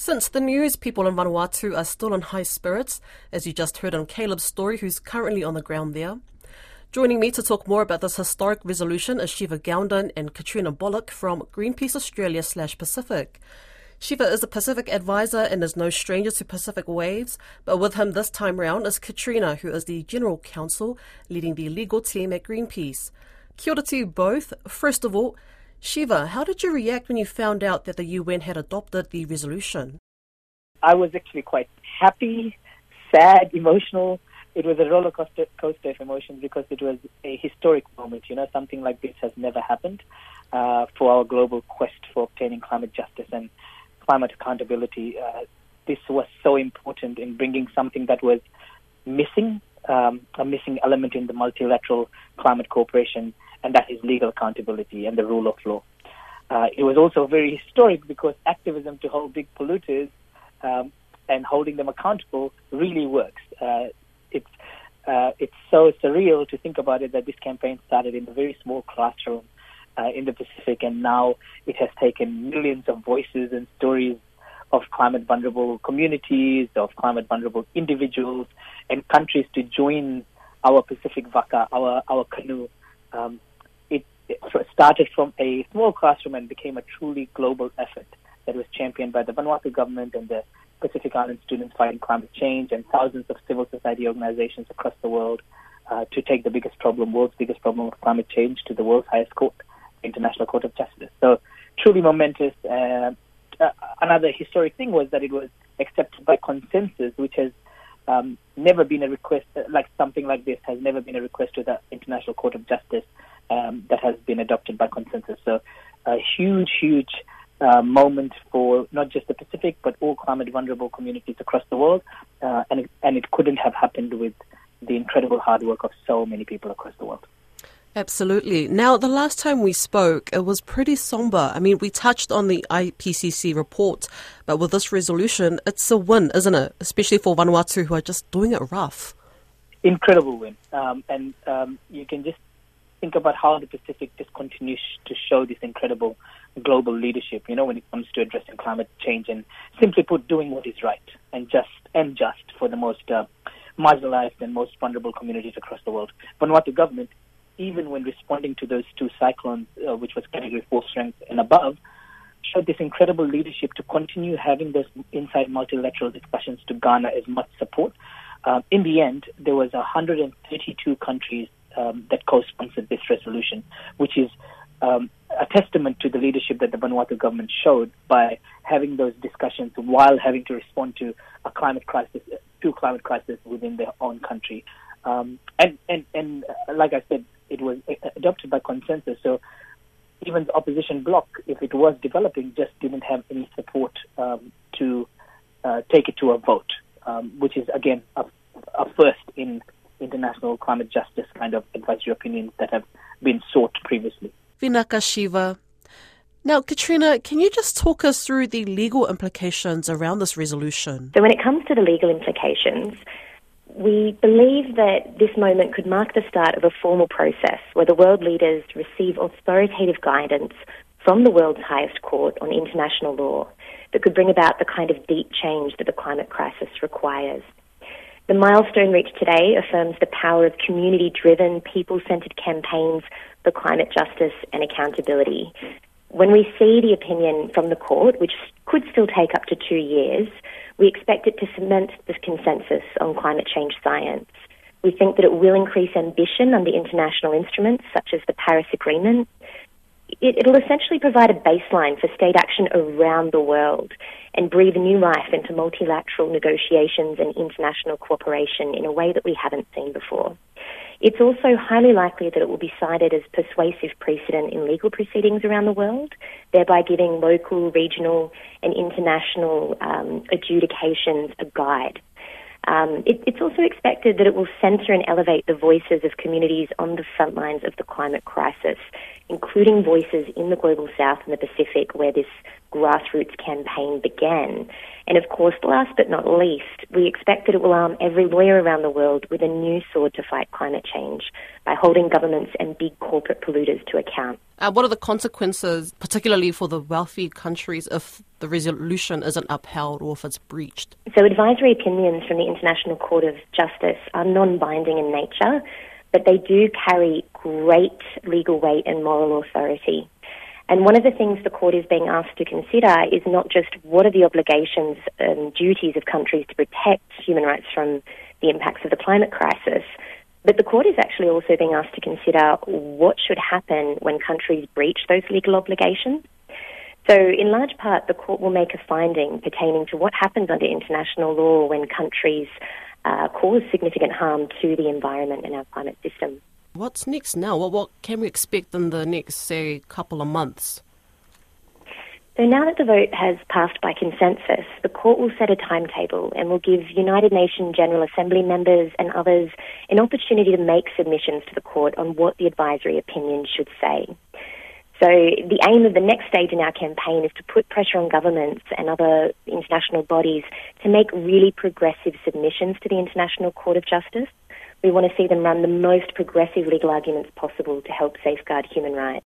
Since the news, people in Vanuatu are still in high spirits, as you just heard on Caleb's story, who's currently on the ground there. Joining me to talk more about this historic resolution is Shiva Gounden and Katrina Bullock from Greenpeace Australia slash Pacific. Shiva is a Pacific advisor and is no stranger to Pacific waves, but with him this time round is Katrina, who is the General Counsel leading the legal team at Greenpeace. Kia ora to you both. First of all, Shiva, how did you react when you found out that the UN had adopted the resolution? I was actually quite happy, sad, emotional. It was a roller coaster, coaster of emotions because it was a historic moment. You know, something like this has never happened uh, for our global quest for obtaining climate justice and climate accountability. Uh, this was so important in bringing something that was missing, um, a missing element in the multilateral climate cooperation and that is legal accountability and the rule of law. Uh, it was also very historic because activism to hold big polluters um, and holding them accountable really works. Uh, it's uh, it's so surreal to think about it that this campaign started in a very small classroom uh, in the Pacific, and now it has taken millions of voices and stories of climate vulnerable communities, of climate vulnerable individuals, and countries to join our Pacific Vaka, our our canoe um, started from a small classroom and became a truly global effort that was championed by the Vanuatu government and the Pacific Island students fighting climate change and thousands of civil society organizations across the world uh, to take the biggest problem, world's biggest problem of climate change, to the world's highest court, International Court of Justice. So truly momentous. Uh, uh, another historic thing was that it was accepted by consensus, which has um, never been a request, like something like this has never been a request to the International Court of Justice um, that has been adopted by consensus. So a huge, huge uh, moment for not just the Pacific, but all climate vulnerable communities across the world. Uh, and, it, and it couldn't have happened with the incredible hard work of so many people across the world. Absolutely. Now, the last time we spoke, it was pretty somber. I mean, we touched on the IPCC report, but with this resolution, it's a win, isn't it? Especially for Vanuatu, who are just doing it rough. Incredible win. Um, and um, you can just think about how the Pacific just continues to show this incredible global leadership, you know, when it comes to addressing climate change and simply put, doing what is right and just and just for the most uh, marginalized and most vulnerable communities across the world. Vanuatu government even when responding to those two cyclones, uh, which was category four strength and above, showed this incredible leadership to continue having those inside multilateral discussions to garner as much support. Uh, in the end, there was 132 countries um, that co-sponsored this resolution, which is um, a testament to the leadership that the Vanuatu government showed by having those discussions while having to respond to a climate crisis, to climate crisis within their own country. Um, and, and, and uh, like I said, it was adopted by consensus. So even the opposition bloc, if it was developing, just didn't have any support um, to uh, take it to a vote, um, which is again a, a, first in international climate justice kind of advisory opinions that have been sought previously. Vinaka Shiva. Now, Katrina, can you just talk us through the legal implications around this resolution? So, when it comes to the legal implications, we believe that this moment could mark the start of a formal process where the world leaders receive authoritative guidance from the world's highest court on international law that could bring about the kind of deep change that the climate crisis requires. The milestone reached today affirms the power of community driven, people centered campaigns for climate justice and accountability. When we see the opinion from the court, which could still take up to two years, we expect it to cement the consensus on climate change science. We think that it will increase ambition under international instruments such as the Paris Agreement. It, will essentially provide a baseline for state action around the world and breathe new life into multilateral negotiations and international cooperation in a way that we haven't seen before. It's also highly likely that it will be cited as persuasive precedent in legal proceedings around the world, thereby giving local, regional, and international um, adjudications a guide. Um, it, it's also expected that it will centre and elevate the voices of communities on the front lines of the climate crisis, including voices in the global south and the Pacific where this grassroots campaign began. And of course, last but not least, we expect that it will arm every lawyer around the world with a new sword to fight climate change by holding governments and big corporate polluters to account. Uh, what are the consequences, particularly for the wealthy countries, if the resolution isn't upheld or if it's breached? So, advisory opinions from the International Court of Justice are non binding in nature, but they do carry great legal weight and moral authority. And one of the things the court is being asked to consider is not just what are the obligations and duties of countries to protect human rights from the impacts of the climate crisis, but the court is actually also being asked to consider what should happen when countries breach those legal obligations. So, in large part, the court will make a finding pertaining to what happens under international law when countries uh, cause significant harm to the environment and our climate system. What's next now? What, what can we expect in the next, say, couple of months? So now that the vote has passed by consensus, the court will set a timetable and will give United Nations General Assembly members and others an opportunity to make submissions to the court on what the advisory opinion should say. So the aim of the next stage in our campaign is to put pressure on governments and other international bodies to make really progressive submissions to the International Court of Justice we want to see them run the most progressive legal arguments possible to help safeguard human rights.